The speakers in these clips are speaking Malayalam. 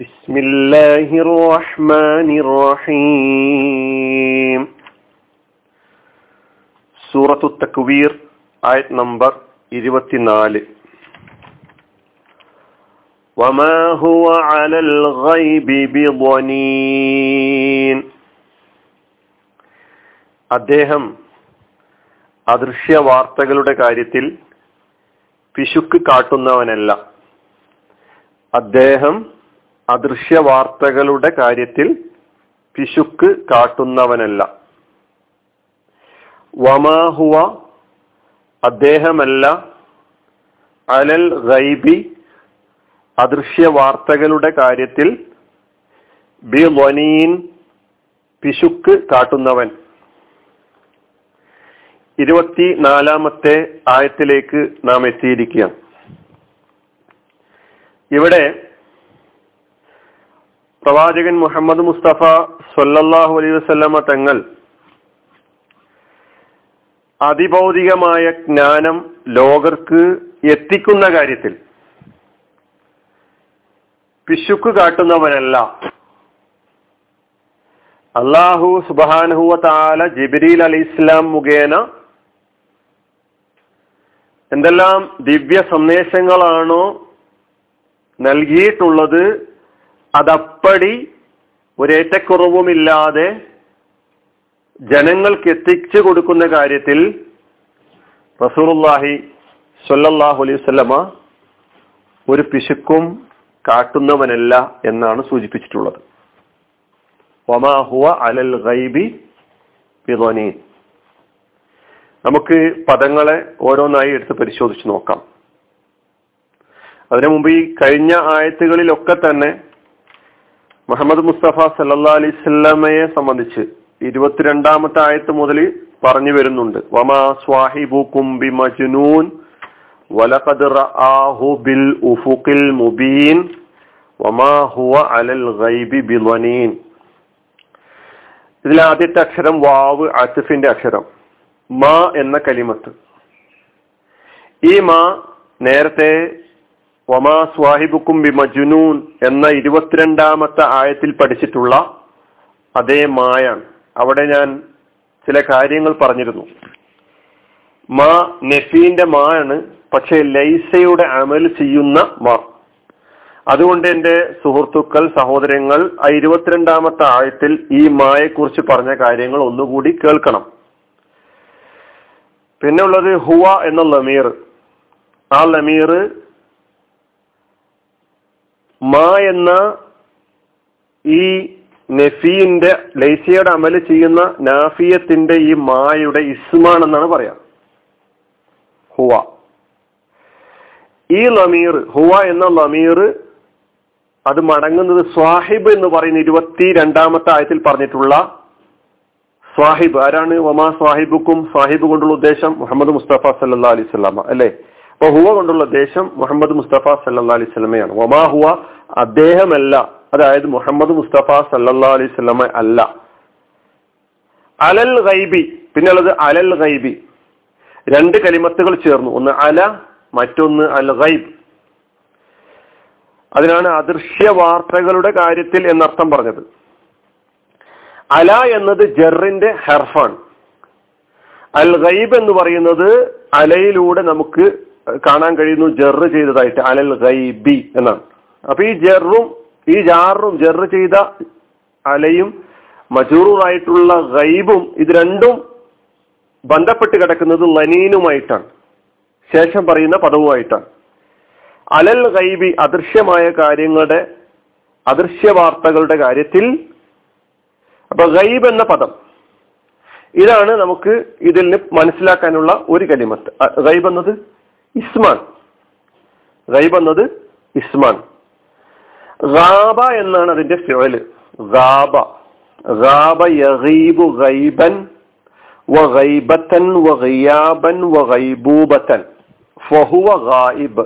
بسم الله الرحمن الرحيم സൂറത്തു തക്വീർ ആയത് നമ്പർ ഇരുപത്തിനാല് وما هو على الغيب بضنين അദ്ദേഹം അദൃശ്യ വാർത്തകളുടെ കാര്യത്തിൽ പിശുക്ക് കാട്ടുന്നവനല്ല അദ്ദേഹം അദൃശ്യ വാർത്തകളുടെ കാര്യത്തിൽ പിശുക്ക് കാട്ടുന്നവനല്ല. വമാഹുവ അദ്ദേഹമല്ല. അലൽ ഗൈബി അദൃശ്യ വാർത്തകളുടെ കാര്യത്തിൽ ബി വനീൻ പിശുക്ക് കാട്ടുന്നവൻ. ഇരുപത്തി നാലാമത്തെ ആയത്തിലേക്ക് നാം എത്തിയിരിക്കുകയാണ്. ഇവിടെ പ്രവാചകൻ മുഹമ്മദ് മുസ്തഫ സൊല്ലാഹു അലൈഹി വസ്ലമ തങ്ങൾ അതിഭൗതികമായ ജ്ഞാനം ലോകർക്ക് എത്തിക്കുന്ന കാര്യത്തിൽ പിശുക്ക് കാട്ടുന്നവനല്ല. അള്ളാഹു സുബാനഹുവ താല ജിബിരിൽ അലി ഇസ്ലാം മുഖേന എന്തെല്ലാം ദിവ്യ സന്ദേശങ്ങളാണോ നൽകിയിട്ടുള്ളത് അതപ്പടി ഒരേറ്റക്കുറവുമില്ലാതെ ജനങ്ങൾക്ക് എത്തിച്ചു കൊടുക്കുന്ന കാര്യത്തിൽ റസൂറുല്ലാഹി സൊല്ലാഹു അലൈഹി വസല്ലമ ഒരു പിശുക്കും കാട്ടുന്നവനല്ല എന്നാണ് സൂചിപ്പിച്ചിട്ടുള്ളത്. അലൽ ഗൈബി നമുക്ക് പദങ്ങളെ ഓരോന്നായി എടുത്ത് പരിശോധിച്ച് നോക്കാം. അതിനു മുമ്പ് ഈ കഴിഞ്ഞ ആയത്തുകളിലൊക്കെ തന്നെ മുഹമ്മദ് മുസ്തഫ സല്ലാ അലൈസ്മയെ സംബന്ധിച്ച് ഇരുപത്തിരണ്ടാമത്തെ ആയത്ത് മുതൽ പറഞ്ഞു വരുന്നുണ്ട്. വമാ സ്വാഹിബു കുംബി മജ്നൂൻ റആഹു ബിൽ ഉഫുഖിൽ മുബീൻ വമാ ഹുവ അലൽ ഗൈബി ബിളനീൻ ഇതിൽ ആദ്യത്തെ അക്ഷരം വാവ് അസിഫിന്റെ അക്ഷരം. മാ എന്ന കലിമത്ത്. ഈ മാ നേരത്തെ വമാ സ്വാഹിബുക്കും ബി മജുനൂൻ എന്ന ഇരുപത്തിരണ്ടാമത്തെ ആയത്തിൽ പഠിച്ചിട്ടുള്ള അതേ മായാണ്. അവിടെ ഞാൻ ചില കാര്യങ്ങൾ പറഞ്ഞിരുന്നു. മാ നെഫീന്റെ മായാണ് പക്ഷെ ലൈസയുടെ അമൽ ചെയ്യുന്ന മാ. അതുകൊണ്ട് എന്റെ സുഹൃത്തുക്കൾ സഹോദരങ്ങൾ ആ ഇരുപത്തിരണ്ടാമത്തെ ആഴത്തിൽ ഈ മായെക്കുറിച്ച് പറഞ്ഞ കാര്യങ്ങൾ ഒന്നുകൂടി കേൾക്കണം. പിന്നെ ഉള്ളത് ഹുവ എന്ന ലമീർ. ആ ലമീർ മാ എന്ന ഈ നെഫീന്റെ ലൈസിയുടെ അമൽ ചെയ്യുന്ന നാഫിയത്തിന്റെ ഈ മായുടെ ഇസ്മാണെന്നാണ് പറയാ. ഹുവ. ഈ ലമീർ ഹുവ എന്ന ലമീർ അത് മടങ്ങുന്നത് സ്വാഹിബ് എന്ന് പറയുന്ന ഇരുപത്തി രണ്ടാമത്തെ ആയത്തിൽ പറഞ്ഞിട്ടുള്ള സ്വാഹിബ്. ആരാണ്? വമാ സ്വാഹിബുക്കും സ്വാഹിബ് കൊണ്ടുള്ള ഉദ്ദേശം മുഹമ്മദ് മുസ്തഫ സല്ലാ അലൈഹി സ്വലാമ അല്ലെ? ഹുവ കൊണ്ടുള്ള ദേശം മുഹമ്മദ് മുസ്തഫ സല്ലാ അലൈഹി സ്വലമയാണ് ഒമാ ഹുവ? അദ്ദേഹമല്ല. അതായത് മുഹമ്മദ് മുസ്തഫ സല്ലാ അലൈഹി സ്വലമ അല്ല. അലൽ ഗൈബി. പിന്നെ ഉള്ളത് അലൽ ഗൈബി. രണ്ട് കലിമത്തുകൾ ചേർന്നു. ഒന്ന് അല മറ്റൊന്ന് അൽ ഗൈബ്. അതിനാണ് അദൃശ്യ വാർത്തകളുടെ കാര്യത്തിൽ എന്നർത്ഥം പറഞ്ഞത്. അല എന്നത് ജെറിന്റെ ഹെർഫാണ്. അൽ ഗൈബ് എന്ന് പറയുന്നത് അലയിലൂടെ നമുക്ക് കാണാൻ കഴിയുന്നു ജെറ് ചെയ്തതായിട്ട് അലൽ ഗൈബി എന്നാണ്. അപ്പൊ ഈ ജെറും ഈ ജാറും ജെറ് ചെയ്ത അലയും മജൂറായിട്ടുള്ള ഗൈബും ഇത് രണ്ടും ബന്ധപ്പെട്ട് കിടക്കുന്നത് ലനീനുമായിട്ടാണ്. ശേഷം പറയുന്ന പദവുമായിട്ടാണ്. അലൽ ഗൈബി അദൃശ്യമായ കാര്യങ്ങളുടെ അദൃശ്യ വാർത്തകളുടെ കാര്യത്തിൽ അപ്പൊ ഗൈബ് എന്ന പദം. ഇതാണ് നമുക്ക് ഇതിൽ മനസ്സിലാക്കാനുള്ള ഒരു കലിമത്ത്. ഗൈബ് എന്നത്? ഇസ്മാൻ. ഗൈബ് എന്നത് ഇസ്മാൻ. ഗാബ എന്നാണ് അതിന്റെ ഫിഴൽ ഗാബ. ഗാബ യഗീബു ഗൈബൻ വഗൈബത്തൻ വഗിയാബൻ വഗൈബൂബത്തൻ ഫഹുവ ഗായിബ്.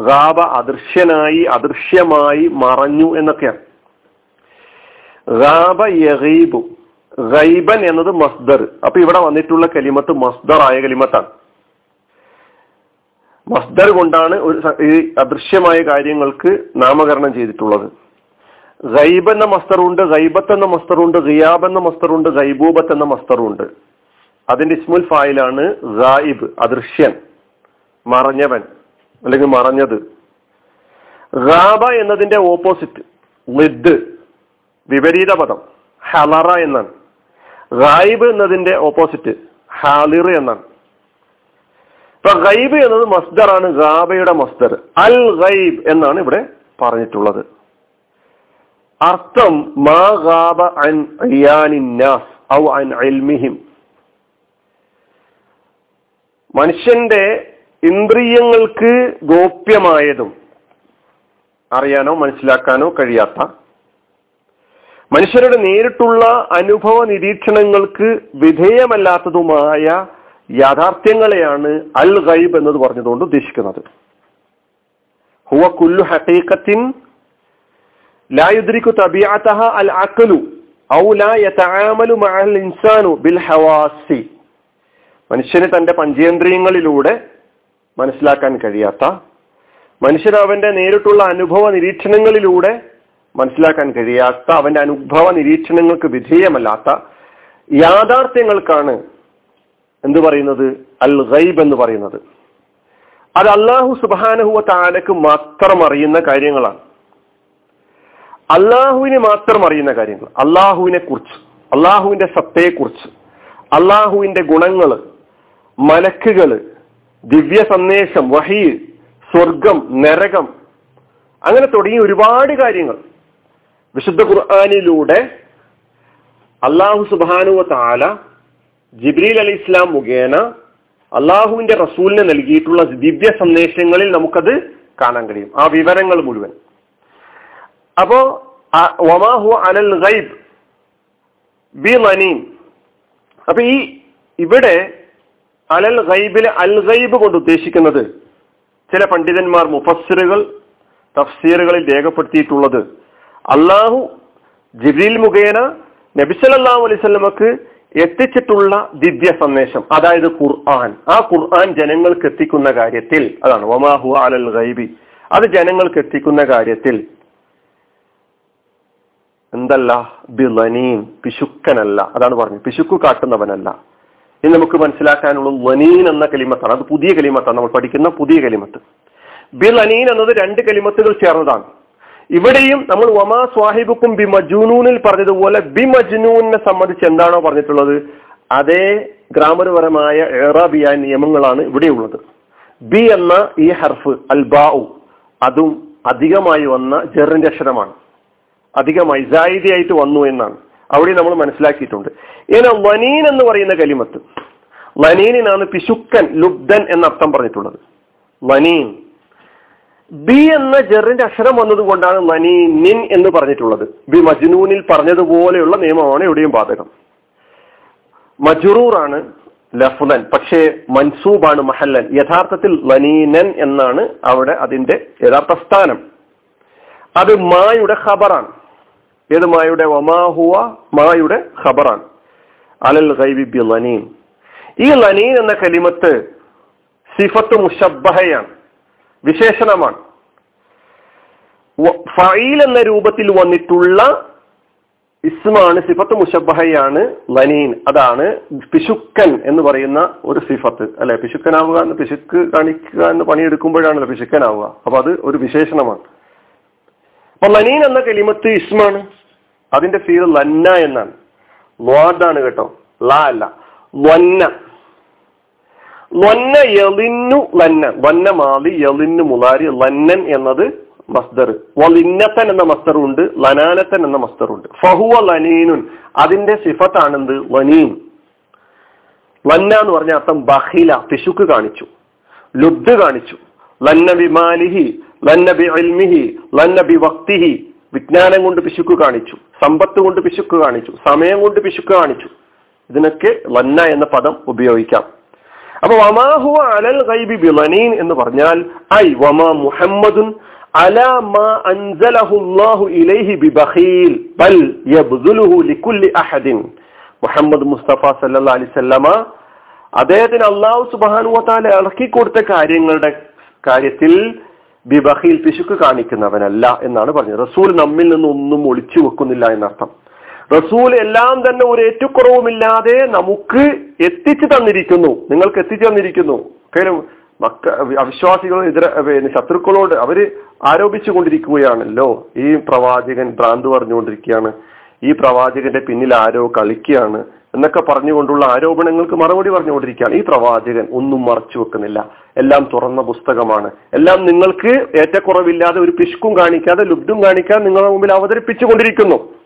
ഗാബ അദൃശ്യനായി അദൃശ്യമായി മറഞ്ഞു എന്നൊക്കെയാണ്. ഗാബ യഗീബു. ഗൈബൻ എന്നത് മസ്ദർ. അപ്പൊ ഇവിടെ വന്നിട്ടുള്ള കലിമത്ത് മസ്ദർ ആയ കലിമത്താണ്. മസ്ദർ കൊണ്ടാണ് ഒരു ഈ അദൃശ്യമായ കാര്യങ്ങൾക്ക് നാമകരണം ചെയ്തിട്ടുള്ളത്. ഗൈബ് എന്ന മസ്തറുണ്ട് ഗൈബത്ത് എന്ന മസ്തറുണ്ട് ഗിയാബ് എന്ന മസ്തറുണ്ട് ഗൈബൂബത്ത് എന്ന മസ്തറുണ്ട് അതിന്റെ ഇസ്മുൽ ഫായിലാണ് ഗായിബ് അദൃശ്യൻ മറഞ്ഞവൻ അല്ലെങ്കിൽ മറഞ്ഞത്. ഗാബ എന്നതിന്റെ ഓപ്പോസിറ്റ് ലിദ് വിപരീത പദം ഹലറ എന്നാണ്. ഗായിബ് എന്നതിന്റെ ഓപ്പോസിറ്റ് ഹാലിർ എന്നാണ്. ഇപ്പൊ ഗൈബ് എന്നത് മസ്ദറാണ് ഗാബയുടെ മസ്ദർ. അൽ ഗൈബ് എന്നാണ് ഇവിടെ പറഞ്ഞിട്ടുള്ളത്. അർത്ഥം മാ ഗാബ അൻ നാസ് ഔ അൻ ഇൽമിഹിം. മനുഷ്യന്റെ ഇന്ദ്രിയങ്ങൾക്ക് ഗോപ്യമായതും അറിയാനോ മനസ്സിലാക്കാനോ കഴിയാത്ത മനുഷ്യരുടെ നേരിട്ടുള്ള അനുഭവ നിരീക്ഷണങ്ങൾക്ക് വിധേയമല്ലാത്തതുമായ യാഥാർത്ഥ്യങ്ങളെയാണ് അൽ ഗൈബ് എന്നത് പറഞ്ഞതുകൊണ്ട് ഉദ്ദേശിക്കുന്നത്. ഹുവ കുല്ലു ഹീഖത്തിൻ ലായുദ്രിക്കു തബിയാത്തഹ അൽ അക്കലു ഔ ലാ യതആമലു മഅൽ ഇൻസാനു ബിൽ ഹവാസി മനുഷ്യന് തന്റെ പഞ്ചേന്ദ്രിയങ്ങളിലൂടെ മനസ്സിലാക്കാൻ കഴിയാത്ത മനുഷ്യൻ അവന്റെ നേരിട്ടുള്ള അനുഭവ നിരീക്ഷണങ്ങളിലൂടെ മനസ്സിലാക്കാൻ കഴിയാത്ത അവന്റെ അനുഭവ നിരീക്ഷണങ്ങൾക്ക് വിധേയമല്ലാത്ത യാഥാർത്ഥ്യങ്ങൾക്കാണ് എന്ത് പറയുന്നത്? അൽ ഗൈബ് എന്ന് പറയുന്നത്. അത് അള്ളാഹു സുബാനഹുവ താലക്ക് മാത്രം അറിയുന്ന കാര്യങ്ങളാണ്. അള്ളാഹുവിനെ മാത്രം അറിയുന്ന കാര്യങ്ങൾ. അള്ളാഹുവിനെ കുറിച്ച്. അള്ളാഹുവിന്റെ സത്തയെക്കുറിച്ച്. അള്ളാഹുവിന്റെ ഗുണങ്ങൾ. മലക്കുകൾ. ദിവ്യ സന്ദേശം വഹി സ്വർഗം നരകം. അങ്ങനെ തുടങ്ങി ഒരുപാട് കാര്യങ്ങൾ. വിശുദ്ധ ഖുർആാനിലൂടെ അള്ളാഹു സുബാനുവ താല ജിബ്രീൽ അലി ഇസ്ലാം മുഖേന അള്ളാഹുവിന്റെ റസൂലിന് നൽകിയിട്ടുള്ള ദിവ്യ സന്ദേശങ്ങളിൽ നമുക്കത് കാണാൻ കഴിയും. ആ വിവരങ്ങൾ മുഴുവൻ. അപ്പോ ഒമാഹു അനൽ ഗൈബ് ബി മനീം അപ്പൊ ഈ ഇവിടെ അലൽ ഗൈബിലെ അൽ ഗൈബ് കൊണ്ട് ഉദ്ദേശിക്കുന്നത് ചില പണ്ഡിതന്മാർ മുഫസ്സിറുകൾ തഫ്സീറുകളിൽ രേഖപ്പെടുത്തിയിട്ടുള്ളത് അള്ളാഹു ജിബ്രീൽ മുഖേന നബിസലല്ലാഹു അലൈവല്ലമക്ക് എത്തിച്ചിട്ടുള്ള ദിവ്യ സന്ദേശം അതായത് ഖുർആൻ. ആ ഖുർആൻ ജനങ്ങൾക്ക് എത്തിക്കുന്ന കാര്യത്തിൽ അതാണ് ഒമാഹു അലൽ ഗൈബി. അത് ജനങ്ങൾക്ക് എത്തിക്കുന്ന കാര്യത്തിൽ എന്തല്ല? ബിലനീൻ പിശുക്കനല്ല. അതാണ് പറഞ്ഞത്. പിശുക്കു കാട്ടുന്നവനല്ല. ഇനി നമുക്ക് മനസ്സിലാക്കാനുള്ള വനീൻ എന്ന കലിമത്താണ്. അത് പുതിയ കലിമത്താണ്. നമ്മൾ പഠിക്കുന്ന പുതിയ കലിമത്ത്. ബിലനീൻ എന്നത് രണ്ട് കലിമത്തുകൾ ചേർന്നതാണ്. ഇവിടെയും നമ്മൾ ഒമാ സ്വാഹിബുക്കും ബി മജുനൂനിൽ പറഞ്ഞതുപോലെ ബി മജ്നൂനെ സംബന്ധിച്ച് എന്താണോ പറഞ്ഞിട്ടുള്ളത് അതേ ഗ്രാമർപരമായ ഏറാബിയ നിയമങ്ങളാണ് ഇവിടെയുള്ളത്. ബി എന്ന ഈ ഹർഫ് അൽബാഉ അതും അധികമായി വന്ന ജെറിന്റെ അക്ഷരമാണ്. അധികമായി ജായിദിയായിട്ട് വന്നു എന്നാണ്. അവിടെ നമ്മൾ മനസ്സിലാക്കിയിട്ടുണ്ട്. ഇനി വനീൻ എന്ന് പറയുന്ന കലിമത്ത്. വനീനിനാണ് പിശുക്കൻ ലുബ്ദൻ എന്ന അർത്ഥം പറഞ്ഞിട്ടുള്ളത്. വനീൻ. ബി എന്ന ജെറിന്റെ അക്ഷരം വന്നതുകൊണ്ടാണ് നിൻ എന്ന് പറഞ്ഞിട്ടുള്ളത്. ബി മജ്നൂനിൽ പറഞ്ഞതുപോലെയുള്ള നിയമമാണ് എവിടെയും ബാധകം. മജുറൂറാണ് ലഫ്ലൻ പക്ഷേ മൻസൂബാണ് മഹല്ലൻ. യഥാർത്ഥത്തിൽ ലനീനൻ എന്നാണ് അവിടെ അതിന്റെ യഥാർത്ഥ സ്ഥാനം. അത് മായുടെ ഖബറാണ്. ഏത് മായുടെ? വമാഹുവ മായുടെ ഖബറാണ്. അലൽ ഗൈബി ലനീൻ ഈ ലനീൻ എന്ന കലിമത്ത് സിഫത്ത് മുഷബഹയാണ് വിശേഷണമാണ്. ഫൈൽ എന്ന രൂപത്തിൽ വന്നിട്ടുള്ള ഇസ്മാണ് സിഫത്ത് മുഷബഹയാണ് ലനീൻ അതാണ് പിശുക്കൻ എന്ന് പറയുന്ന ഒരു സിഫത്ത്. അല്ലെ? പിശുക്കനാവുക എന്ന് പിശുക്ക് കാണിക്കുക എന്ന് പണിയെടുക്കുമ്പോഴാണല്ലോ പിശുക്കനാവുക. അപ്പൊ അത് ഒരു വിശേഷണമാണ്. അപ്പൊ ലനീൻ എന്ന കെലിമത്ത് ഇസ്മാണ്. അതിന്റെ ഫീൽ ലന്ന എന്നാണ്. ലോഡാണ് കേട്ടോ. ല അല്ല. വന്ന ലൊന്ന യലിന്നു ലന്ന വന്ന മാലി യലിന്നു മുലാരി ലന്നൻ എന്നത് മസ്ദർ. വലിന്നത്തൻ എന്ന മസ്തറുണ്ട് ലനാനത്തൻ എന്ന മസ്തറുണ്ട് ഫഹുവ ലനീനുൻ അതിന്റെ സിഫത്താണെന്ത്? ലനീൻ. ലന്ന എന്ന് പറഞ്ഞ അർത്ഥം ബഹില പിശുക്ക് കാണിച്ചു. ലുബ്ദ് കാണിച്ചു. ലന്ന ബിമാലിഹി ലന്ന ബി അൽമിഹി ലന്ന ബി വക്തിഹി വിജ്ഞാനം കൊണ്ട് പിശുക്ക് കാണിച്ചു. സമ്പത്ത് കൊണ്ട് പിശുക്ക് കാണിച്ചു. സമയം കൊണ്ട് പിശുക്ക് കാണിച്ചു. ഇതിനൊക്കെ ലന്ന എന്ന പദം ഉപയോഗിക്കാം. അപ്പൊ വമാഹു അലൽ ഗൈബി ബിമനീൻ എന്ന് പറഞ്ഞാൽ ഐ വമാ മുഹമ്മദുൻ അലാ മാ അൻസലഹുല്ലാഹു ഇലൈഹി ബിബഖീൽ ബൽ യബ്ദുലുഹു ലികുല്ലി അഹദിൻ. മുഹമ്മദ് മുസ്തഫ സല്ലല്ലാഹു അലൈഹി വസല്ലമ അദ്ദേഹത്തിന് അള്ളാഹു സുബ്ഹാനഹു വതആല ഇറക്കി കൊടുത്ത കാര്യങ്ങളുടെ കാര്യത്തിൽ ബിബഹിൽ പിശുക്ക് കാണിക്കുന്നവനല്ല എന്നാണ് പറഞ്ഞത്. റസൂൽ നമ്മിൽ നിന്ന് ഒന്നും ഒളിച്ചു വെക്കുന്നില്ല എന്നർത്ഥം. റസൂൽ എല്ലാം തന്നെ ഒരു ഏറ്റുക്കുറവുമില്ലാതെ നമുക്ക് എത്തിച്ചു തന്നിരിക്കുന്നു. നിങ്ങൾക്ക് എത്തിച്ചു തന്നിരിക്കുന്നു. മക്ക അവിശ്വാസികൾ ഇതര പിന്നെ ശത്രുക്കളോട് അവർ ആരോപിച്ചു കൊണ്ടിരിക്കുകയാണല്ലോ ഈ പ്രവാചകൻ ഭ്രാന്ത് പറഞ്ഞുകൊണ്ടിരിക്കുകയാണ്. ഈ പ്രവാചകന്റെ പിന്നിൽ ആരോ കളിക്കുകയാണ് എന്നൊക്കെ പറഞ്ഞുകൊണ്ടുള്ള ആരോപണങ്ങൾക്ക് മറുപടി പറഞ്ഞുകൊണ്ടിരിക്കുകയാണ്. ഈ പ്രവാചകൻ ഒന്നും മറച്ചു വെക്കുന്നില്ല. എല്ലാം തുറന്ന പുസ്തകമാണ്. എല്ലാം നിങ്ങൾക്ക് ഏറ്റക്കുറവില്ലാതെ ഒരു പിശുക്കും കാണിക്കാതെ ലുബ്ധും കാണിക്കാതെ നിങ്ങളുടെ മുമ്പിൽ അവതരിപ്പിച്ചു കൊണ്ടിരിക്കുന്നു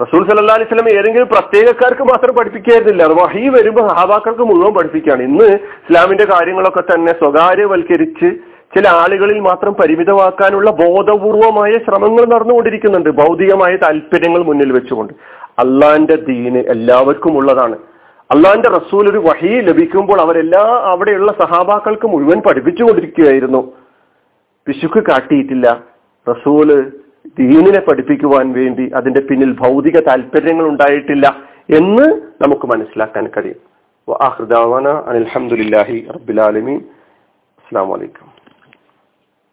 റസൂൽ സല്ലാ അലൈഹി സ്വലം ഏതെങ്കിലും പ്രത്യേകക്കാർക്ക് മാത്രം പഠിപ്പിക്കായിരുന്നില്ല. അത് വഹി വരുമ്പോൾ സഹാബാക്കൾക്ക് മുഴുവൻ പഠിപ്പിക്കുകയാണ്. ഇന്ന് ഇസ്ലാമിന്റെ കാര്യങ്ങളൊക്കെ തന്നെ സ്വകാര്യവൽക്കരിച്ച് ചില ആളുകളിൽ മാത്രം പരിമിതമാക്കാനുള്ള ബോധപൂർവമായ ശ്രമങ്ങൾ നടന്നുകൊണ്ടിരിക്കുന്നുണ്ട്. ഭൗതികമായ താല്പര്യങ്ങൾ മുന്നിൽ വെച്ചുകൊണ്ട്. അള്ളാന്റെ ദീന് എല്ലാവർക്കും ഉള്ളതാണ്. അള്ളാന്റെ റസൂൽ ഒരു വഹി ലഭിക്കുമ്പോൾ അവരെല്ലാ അവിടെയുള്ള സഹാബാക്കൾക്ക് മുഴുവൻ പഠിപ്പിച്ചുകൊണ്ടിരിക്കുകയായിരുന്നു. പിശുക്ക് കാട്ടിയിട്ടില്ല. റസൂൽ ദീനിനെ പഠിപ്പിക്കുവാൻ വേണ്ടി അതിന്റെ പിന്നിൽ ഭൗതിക താല്പര്യങ്ങൾ ഉണ്ടായിട്ടില്ല എന്ന് നമുക്ക് മനസ്സിലാക്കാൻ കഴിയും. അനിൽഹമുല്ലാഹി റബ്ബുലാലമീൻ അസ്സാം വലൈക്കും